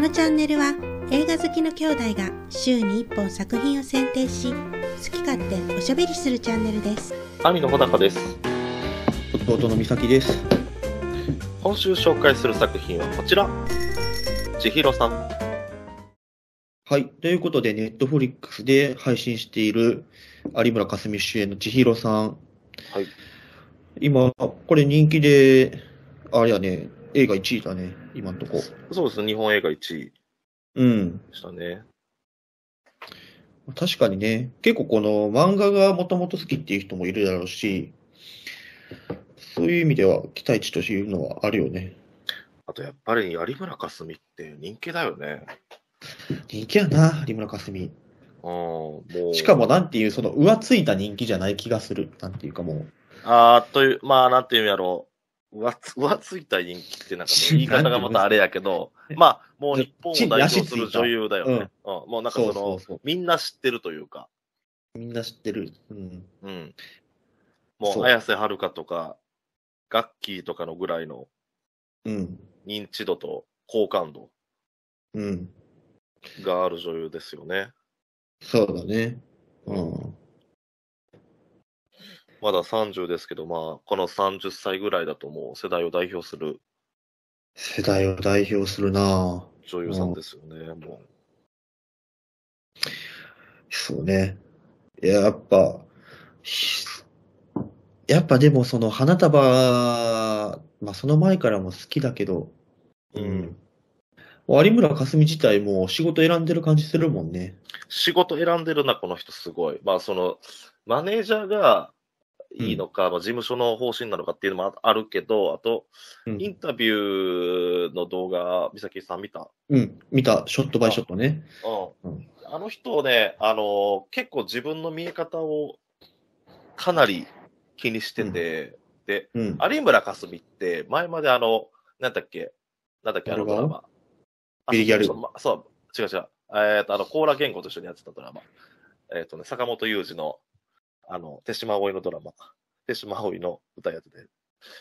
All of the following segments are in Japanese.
のチャンネルは映画好きの兄弟が週に1本作品を選定し好き勝手おしゃべりするチャンネルです兄の穂高です。弟の美咲です。今週紹介する作品はこちら。千尋さん。はい。ということで、ネットフリックスで配信している有村架純主演の千尋さん。はい。今、これ人気で、あれやね、映画1位だね、今んとこ。そうですね、日本映画1位うん。でしたね。確かにね、結構この漫画がもともと好きっていう人もいるだろうし、そういう意味では期待値というのはあるよね。あとやっぱり有村架純って人気だよね。人気やな、有村架純。うん、もう。しかもなんていう、その浮ついた人気じゃない気がする。なんていうかもう。あーという、まあなんていうんやろう。浮つ浮ついた人気ってなんか言い方がまたあれやけど、まあもう日本を代表する女優だよね。うん、もうなんかそのそうそうそうみんな知ってるというか。みんな知ってる。うん。うん。も、う綾瀬はるかとか、ガッキーとかのぐらいのうん。認知度と好感度うん。がある女優ですよね。そうだね。うん。まだ30ですけど、まあ、この30歳ぐらいだともう世代を代表する世代を代表するなぁ女優さんですよね、もそうね。いややっぱ、ひやっぱでもその花束、まあその前からも好きだけど、う。うん。有村架純自体も仕事選んでる感じするもんね。仕事選んでるな、この人すごい。まあ、その、マネージャーがいいのか、まあ、事務所の方針なのかっていうのもあるけど、あと、うんインタビューの動画、美咲さん見た？うん。見た、ショットバイショットね。うんうんあの人ね、あの結構自分の見え方をかなり気にしてて、で、うん。有村架純って、前まであの、なんだっけ、なんだっけ、あのドラマ。あビリギャルそう、違う違う。えっ、と、あの、コーラ言語と一緒にやってたドラマ。えっ、とね、坂本雄二の、あの、手島葵のドラマ。手島葵の歌やってて。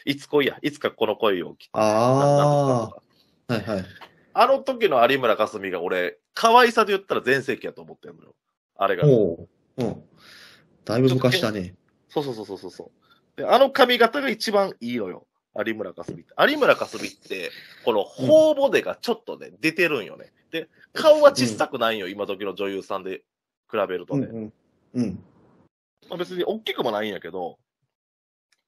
いつ恋や、いつかこの恋をき。ああ、はいはい。あの時の有村架純が俺、可愛さで言ったら全盛期やと思ってるのよ。あれが。おう。うん。だいぶ昔だね。そうそうそうそうそうそう。で、あの髪型が一番いいのよ。有村架純って。有村架純って、この頬骨がちょっとね、出てるんよね。で、顔は小さくないんよ、今時の女優さんで比べるとね。うんうん。うん。まあ、別に大きくもないんやけど、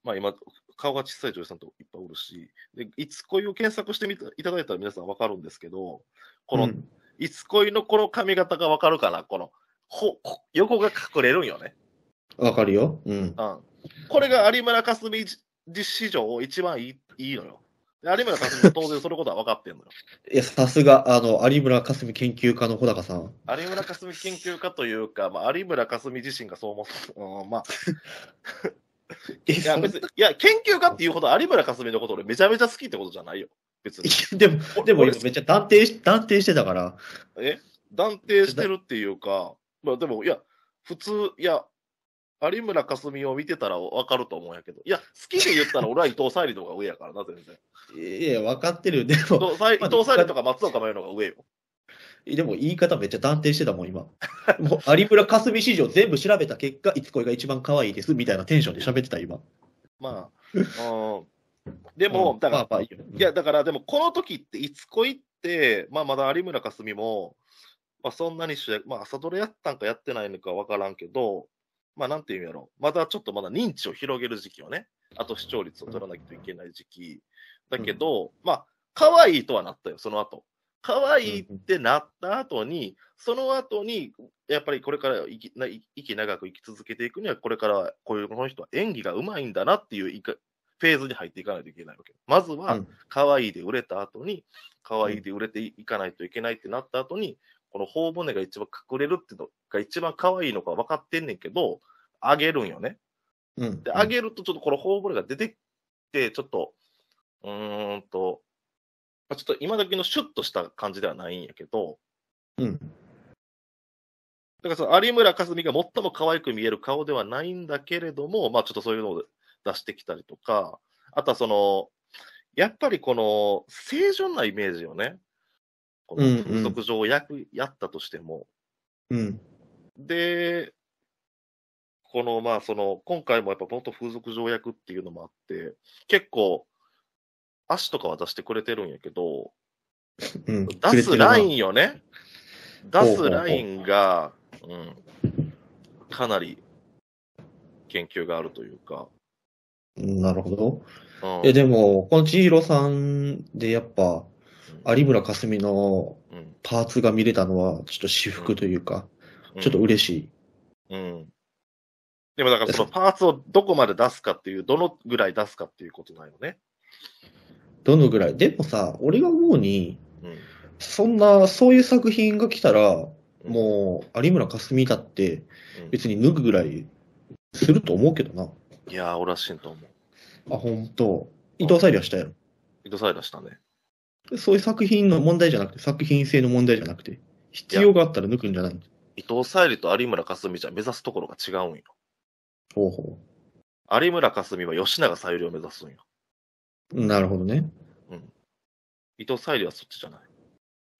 まあ今、顔が小さい女優さんといっぱいおるし、で、いつ恋を検索してみていただいたら皆さんわかるんですけど、この、うんいつ恋のこの髪型がわかるかな？この、ほ、ほ横が隠れるんよね。わかるよ。うん。うん。これが有村架純実史上一番いいいいのよ。で有村架純も当然そのことは分かってんのよ。いや、さすが、あの、有村架純研究家の穂高さん。有村架純研究家というか、まあ、有村架純自身がそう思う。うん、まあ、えいや、別に、いや、研究家っていうほど有村架純のこと俺めちゃめちゃ好きってことじゃないよ。別に。でも、でも今めっちゃ断定し、断定してたから。え？断定してるっていうか、まあでも、いや、普通、いや、有村架純を見てたら分かると思うんやけど、いや、好きで言ったら俺は伊藤沙莉の方が上やからな、全然。いや、分かってる。でも、伊藤沙莉とか松岡茉優の方が上よ。でも言い方めっちゃ断定してたもん、今。もう有村架純史上全部調べた結果、いつこれが一番可愛いです、みたいなテンションで喋ってた、今。まあ、うん。でも、うんだから、まあまあいいよいや、だから、でも、この時って、いつ恋って、まあ、まだ有村架純も、まあ、そんなに主役、まあ、朝ドラやったんかやってないのかわからんけど、まあ、なんていうんやろ。まだちょっとまだ認知を広げる時期よね。あと視聴率を取らなきゃいけない時期。だけど、まあ、可愛いとはなったよ、その後。可愛いってなった後に、その後に、やっぱりこれから生きな息長く生き続けていくには、これからこういうこの人は演技がうまいんだなっていうフェーズに入っていかないといけないわけ。まずはうん、可愛いで売れた後に、可愛いで売れていかないといけないってなった後に、この頬骨が一番隠れるっていうのが一番可愛いのか分かってんねんけど、上げるんよね。うん。で、上げるとちょっとこの頬骨が出てきて、ちょっと、うーんと、まあちょっと今時のシュッとした感じではないんやけど、うん。だからその有村架純が最も可愛く見える顔ではないんだけれども、まあちょっとそういうのを出してきたりとか、あとはその、やっぱりこの清純なイメージよね。この風俗上役やったとしても、うん。で、この、まあ、その、今回もやっぱ元風俗条約っていうのもあって、結構、足とかは出してくれてるんやけど、うん。出すライン。ンよね。出すラインが、うん、かなり研究があるというか、なるほど。うん、え、でも、この千尋さんでやっぱ、有村架純のうん、パーツが見れたのは、ちょっと私服というか、うんちょっと嬉しい。うん。でもだからそのパーツをどこまで出すかっていう、どのぐらい出すかっていうことなんよね。どのぐらい？でもさ、俺が思うに、うん。そんな、そういう作品が来たら、うんもう、有村架純だって、うん別に脱ぐぐらいすると思うけどな。いやー、俺はしんと思う。あ、ほんと。伊藤沙莉はしたやろ。伊藤沙莉出したね。そういう作品の問題じゃなくて、作品性の問題じゃなくて、必要があったら抜くんじゃない？伊藤沙莉と有村架純じゃ目指すところが違うんよ。ほうほ有村架純は吉永小百合を目指すんよ。う。なるほどね。伊藤沙莉はそっちじゃない。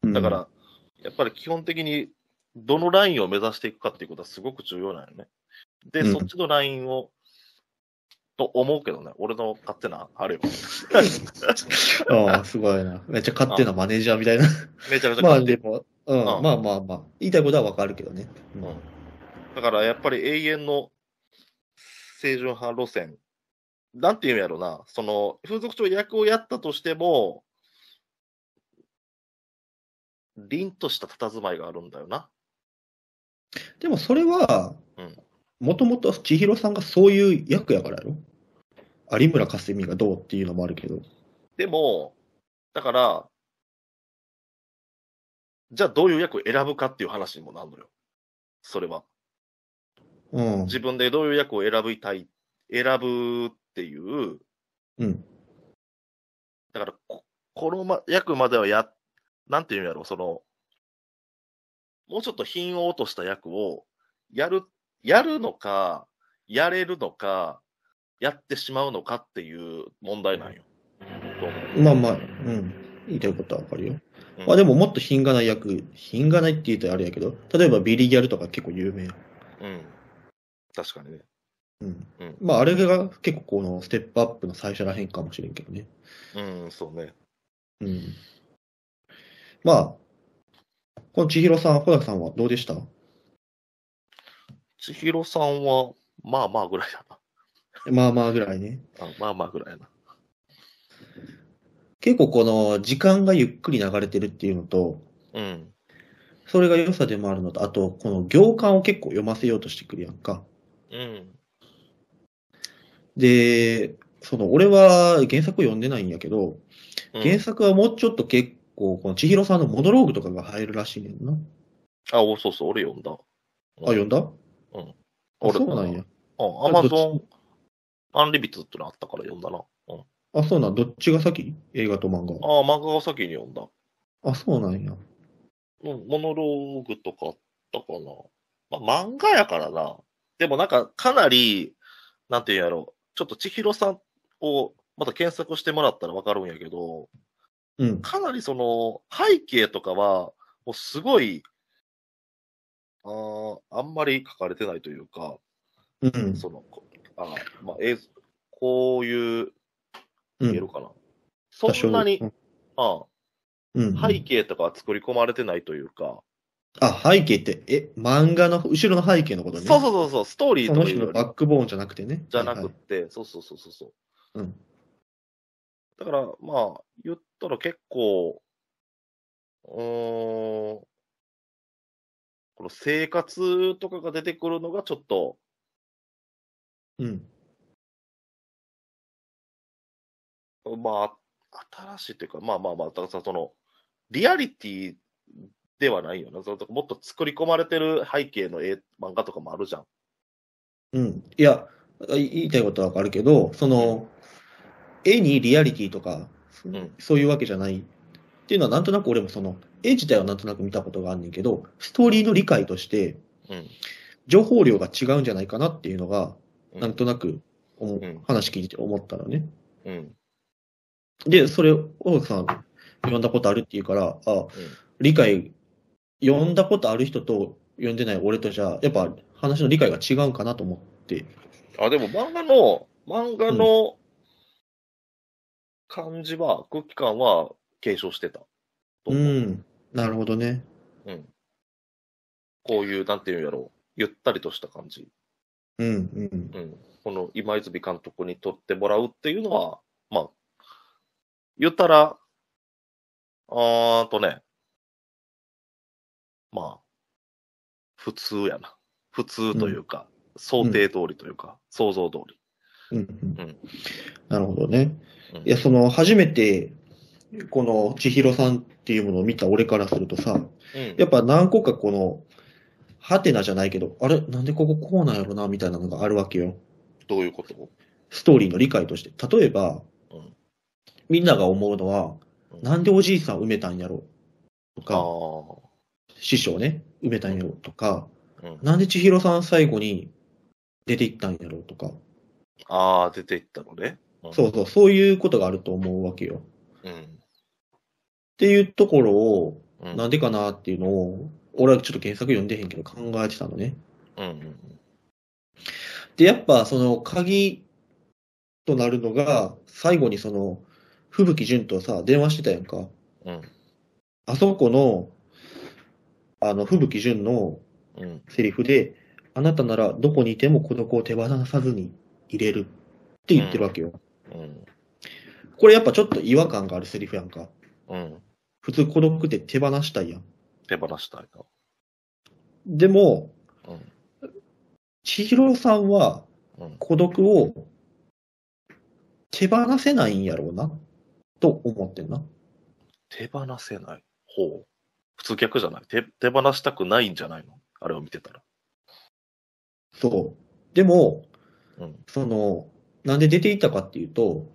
うんだから、やっぱり基本的に、どのラインを目指していくかっていうことはすごく重要なんよね。で、うんそっちのラインを、と思うけどね、俺の勝手な、あれよ。ああ、すごいな。めっちゃ勝手なマネージャーみたいな。めちゃめちゃまあでも、うん、んまあまあまあ。言いたいことはわかるけどね。うんうんだからやっぱり永遠の清純派路線。なんていうんやろな、その、風俗長役をやったとしても、凛とした佇まいがあるんだよな。でもそれはうん、もともと千尋さんがそういう役やからやろ有村架純がどうっていうのもあるけど。でも、だから、じゃあどういう役を選ぶかっていう話にもなるのよ。それは。うん。自分でどういう役を選びたい、選ぶっていう、うん。だからこ、この、ま、役まではや、なんていうんやろ、その、もうちょっと品を落とした役を、やる、やるのか、やれるのか、やってしまうのかっていう問題なんよ。まあまあ、うん。言いたいことはわかるよ。うんまあでももっと品がない役、品がないって言うとあれやけど、例えばビリギャルとか結構有名。うん。確かにね。うん。うん。まああれが結構このステップアップの最初らへんかもしれんけどね。うん、そうね。うん。まあ、この千尋さん、穂高さんはどうでした？千尋さんは、まあまあぐらいだな。まあまあぐらいね。あまあまあぐらいやな。結構この時間がゆっくり流れてるっていうのと、うん。それが良さでもあるのと、あと、この行間を結構読ませようとしてくるやんか。うん。で、その、俺は原作を読んでないんやけど、うん原作はもうちょっと結構、この千尋さんのモノローグとかが入るらしいねんな。あ、おそうそう、俺読んだ。あ、読んだ？うん。あ、俺そうなんや。あ、アマゾン、アンリビットってのあったから読んだな。うん。あ、そうなん？どっちが先？映画と漫画。ああ、漫画が先に読んだ。あ、そうなんや。うん、モノローグとかあったかな。まあ、漫画やからな。でもなんか、かなり、なんていうんやろ。ちょっと千尋さんを、また検索してもらったらわかるんやけど、うん。かなりその、背景とかは、もうすごい、あーあんまり書かれてないというか、うん。その、こあーまあ、映像、こういう、うん。見えるかな。そんなに、うんあうん。あ背景とかは作り込まれてないというか、あ、背景って、え、漫画の後ろの背景のことね。そうそうそうそう、ストーリーその人のとかいうよりバックボーンじゃなくてね。じゃなくっはいはいて、そうそうそうそうそう。うん。だから、まあ、言ったら結構、うーん、この生活とかが出てくるのがちょっと、うん。まあ、新しいというか、まあまあまあ、だからさ、その、リアリティではないよな。そのもっと作り込まれてる背景の絵、漫画とかもあるじゃん。うん。いや、言いたいことはわかるけど、その、絵にリアリティとか、んそういうわけじゃないっていうのは、なんとなく俺もその、絵自体はなんとなく見たことがあんねんけど、ストーリーの理解として、うん。情報量が違うんじゃないかなっていうのが、うんなんとなく思う、うん話聞いて思ったのね。うん。で、それ、大崎さん、読んだことあるっていうから、あ、理解、読んだことある人と読んでない俺とじゃ、やっぱ話の理解が違うかなと思って。あ、でも漫画の、漫画の感じは、空気感は継承してた。とう思ん。なるほどね。うん。こういう、なんていうんやろう。ゆったりとした感じ。うん、うん。うん。この今泉監督に撮ってもらうっていうのは、まあ、言ったら、あーとね、まあ、普通やな。普通というか、想定通りというか、想像通り。うん、ううんん。なるほどね。うんいや、その、初めて、この千尋さんっていうものを見た俺からするとさ、うんやっぱ何個かこの、ハテナじゃないけど、あれ？なんでこここうなんやろなみたいなのがあるわけよ。どういうこと？ストーリーの理解として。例えば、うんみんなが思うのは、うんなんでおじいさん埋めたんやろ？とあか、あ。師匠ね、埋めたんやろとか、うん。なんで千尋さん最後に出て行ったんやろとか、ああ、出ていったのね。うんそうそう、そういうことがあると思うわけよ。うん。っていうところを、うん。なんでかなっていうのを、俺はちょっと原作読んでへんけど考えてたのね。うんうんで、やっぱその鍵となるのが、最後にその、吹雪純とさ、電話してたやんか。うん。あそこの、あの、吹雪純のうん。うん。セリフで、あなたならどこにいても孤独を手放さずに入れるって言ってるわけよ。うん。これやっぱちょっと違和感があるセリフやんか。うん。普通孤独って手放したいやん。手放したいな。でも、うん。千尋さんはうん。孤独を手放せないんやろうな、と思ってんな。手放せない。ほう。普通逆じゃない？手、手放したくないんじゃないの？あれを見てたら。そう。でも、うん。その、なんで出ていったかっていうと、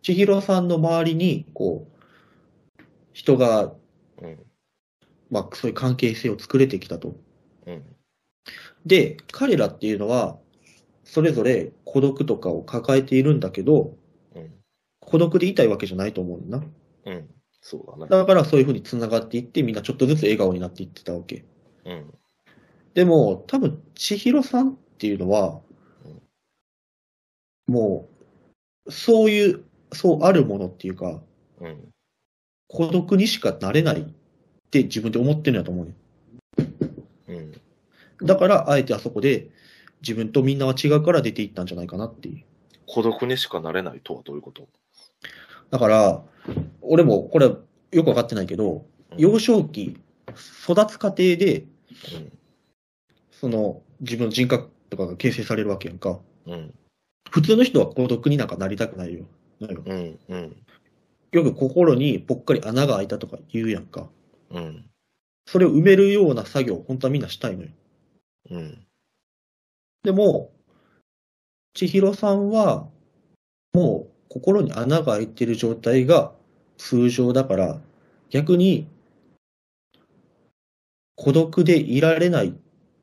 千尋さんの周りに、こう、人が、うん。まあ、そういう関係性を作れてきたと。うん。で、彼らっていうのは、それぞれ孤独とかを抱えているんだけど、うん。孤独でいたいわけじゃないと思うんだな。うん。そうだね。だからそういうふうに繋がっていって、みんなちょっとずつ笑顔になっていってたわけ。うん。でも、多分、千尋さんっていうのは、もう、そういう、そうあるものっていうか、うん。孤独にしかなれないって自分で思ってるんやと思うね。うん。だから、あえてあそこで、自分とみんなは違うから出ていったんじゃないかなっていう。孤独にしかなれないとはどういうこと？だから、俺もこれよくわかってないけど、うん幼少期、育つ過程で、うん。その自分の人格とかが形成されるわけやんか。うん。普通の人は孤独になんかなりたくないようん。うん。よく心にぽっかり穴が開いたとか言うやんか。うん。それを埋めるような作業、本当はみんなしたいのよ。うん。でも、千尋さんは、もう心に穴が開いてる状態が通常だから、逆に孤独でいられないっ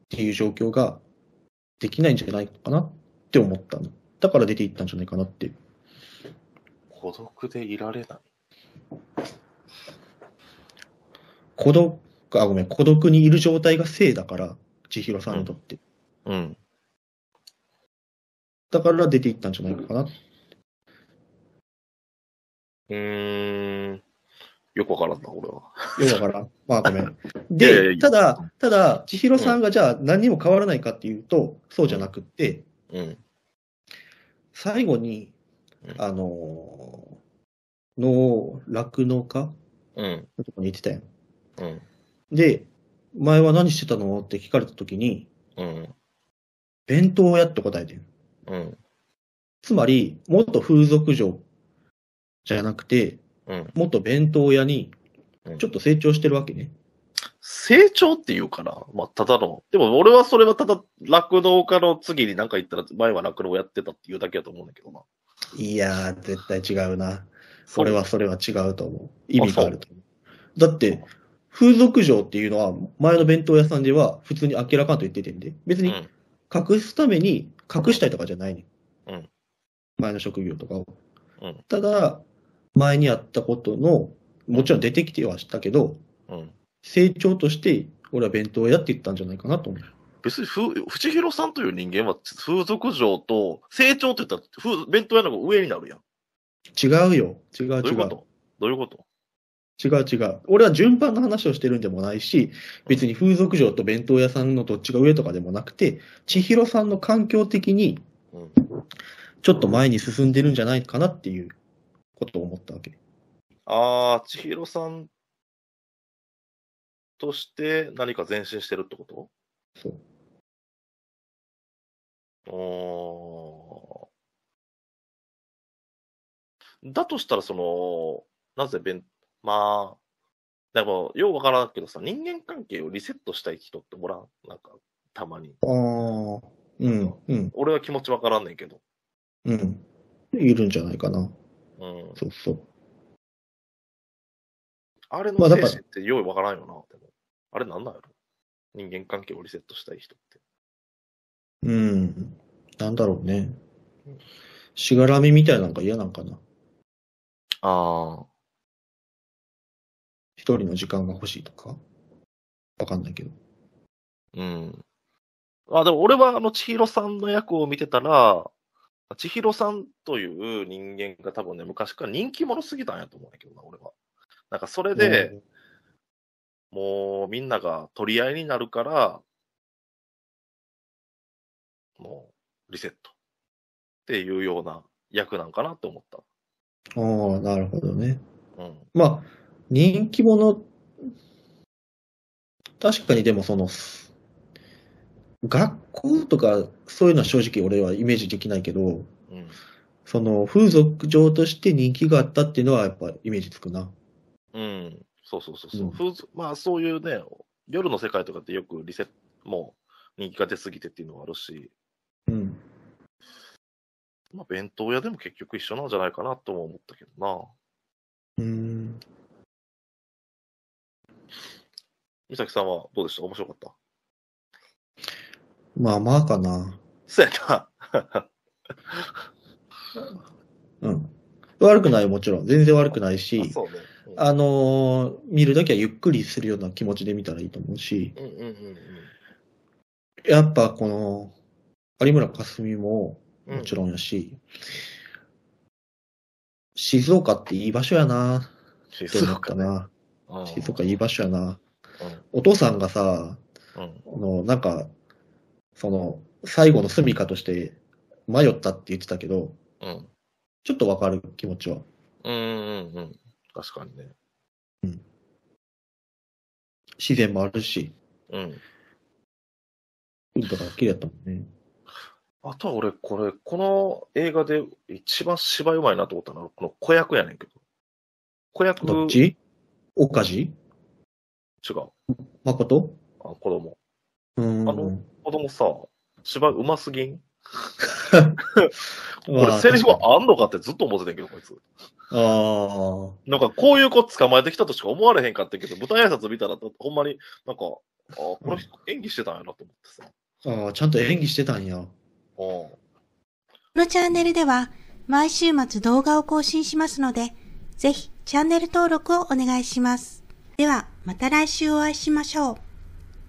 ていう状況ができないんじゃないかなって思ったの。だから出ていったんじゃないかなって。孤独でいられない。孤独、あ、ごめん、孤独にいる状態が性だから、千尋さんにとって。うん。だから出ていったんじゃないかな。うーん。よくわからんな、俺は。よくわからん。まあごめん。いやいやいで、やただ、ただ、千尋さんがじゃあ何にも変わらないかっていうと、そうじゃなくって、うん。最後にう、んあのー、の、酪農家うん。のとこに行ってたやん。うん。で、前は何してたの？って聞かれたときに、うん。弁当屋って答えてん。うん。つまり、元風俗嬢じゃなくて、うん。元弁当屋にうんちょっと成長してるわけね。成長っていうかな？まあ、ただの。でも俺はそれはただ、酪農家の次に何か言ったら、前は酪農やってたっていうだけだと思うんだけどな。いやー、絶対違うな。そそれはそれは違うと思う。意味があると思う。だって、風俗嬢っていうのは、前の弁当屋さんでは普通に明らかんと言っててんで、別にうん。隠すために隠したいとかじゃないね、うん前の職業とかを。うんただ、前にあったことの、もちろん出てきてはしたけど、うん。成長として、俺は弁当屋って言ったんじゃないかなと思う。別にふ、藤広さんという人間は風俗嬢と成長って言ったら風弁当屋の方が上になるやん。違うよ。違う違う。どういうこと？どういうこと？違う違う。俺は順番の話をしてるんでもないし、別に風俗嬢と弁当屋さんのどっちが上とかでもなくて、千尋さんの環境的にうん。ちょっと前に進んでるんじゃないかなっていうことを思ったわけ。あー、千尋さんとして何か前進してるってこと？そう。だとしたら、その、なぜ弁、まあ、でも、ようわからんけどさ、人間関係をリセットしたい人っておらんなんか、たまに。ああ、うん、うん、俺は気持ちわからんねんけど。うん。いるんじゃないかな。うん。そうそう。あれの精神ってようわからんよな、でも。あれなんなんやろ？人間関係をリセットしたい人って。うん。なんだろうね。しがらみみたいなのが嫌なんかな。ああ。一人の時間が欲しいとか？わかんないけど。うん。あ、でも俺はあの、千尋さんの役を見てたら、千尋さんという人間が多分ね、昔から人気者すぎたんやと思うんやけどな、俺は。なんかそれで、もうみんなが取り合いになるから、もうリセットっていうような役なんかなって思った。ああ、なるほどね。うん。まあ、人気者、確かにでもその、学校とかそういうのは正直俺はイメージできないけど、うん。その風俗嬢として人気があったっていうのはやっぱイメージつくな。うん。そうそうそうそう、うん風俗まあそういうね、夜の世界とかってよくリセット、もう人気が出すぎてっていうのがあるし、うん。まあ弁当屋でも結局一緒なんじゃないかなとも思ったけどな。うん。美咲さんはどうでした？面白かった？まあまあかな。そうやな。うん。悪くないもちろん。全然悪くないあし、そうね。うんあのー見るときはゆっくりするような気持ちで見たらいいと思うし、うんうんうんやっぱこの、有村架純もうん。もちろんやし、静岡っていい場所やな静って思っ岡ね。たな。うん静岡いい場所やな。うんお父さんがさ、うんあの、なんか、その、最後の住処として迷ったって言ってたけど、うん。ちょっとわかる気持ちは。うんうんうん。確かにね。自然もあるし、うん。海とか綺麗だったもんね。あとは俺、これ、この映画で一番芝居うまいなと思ったのは、この子役やねんけど。子役、どっち？岡地違う。誠？あ子供。あの子供さ、芝居うますぎん？まあ俺、セリフはあんのかってずっと思ってたんやけど、こいつ。ああ。なんか、こういう子捕まえてきたとしか思われへんかったけど、舞台挨拶見たら、ほんまになんか、あこの人演技してたんやなと思ってさ。ああ、ちゃんと演技してたんや。うん。このチャンネルでは毎週末動画を更新しますので、ぜひチャンネル登録をお願いします。ではまた来週お会いしましょう。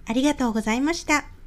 ありがとうございました。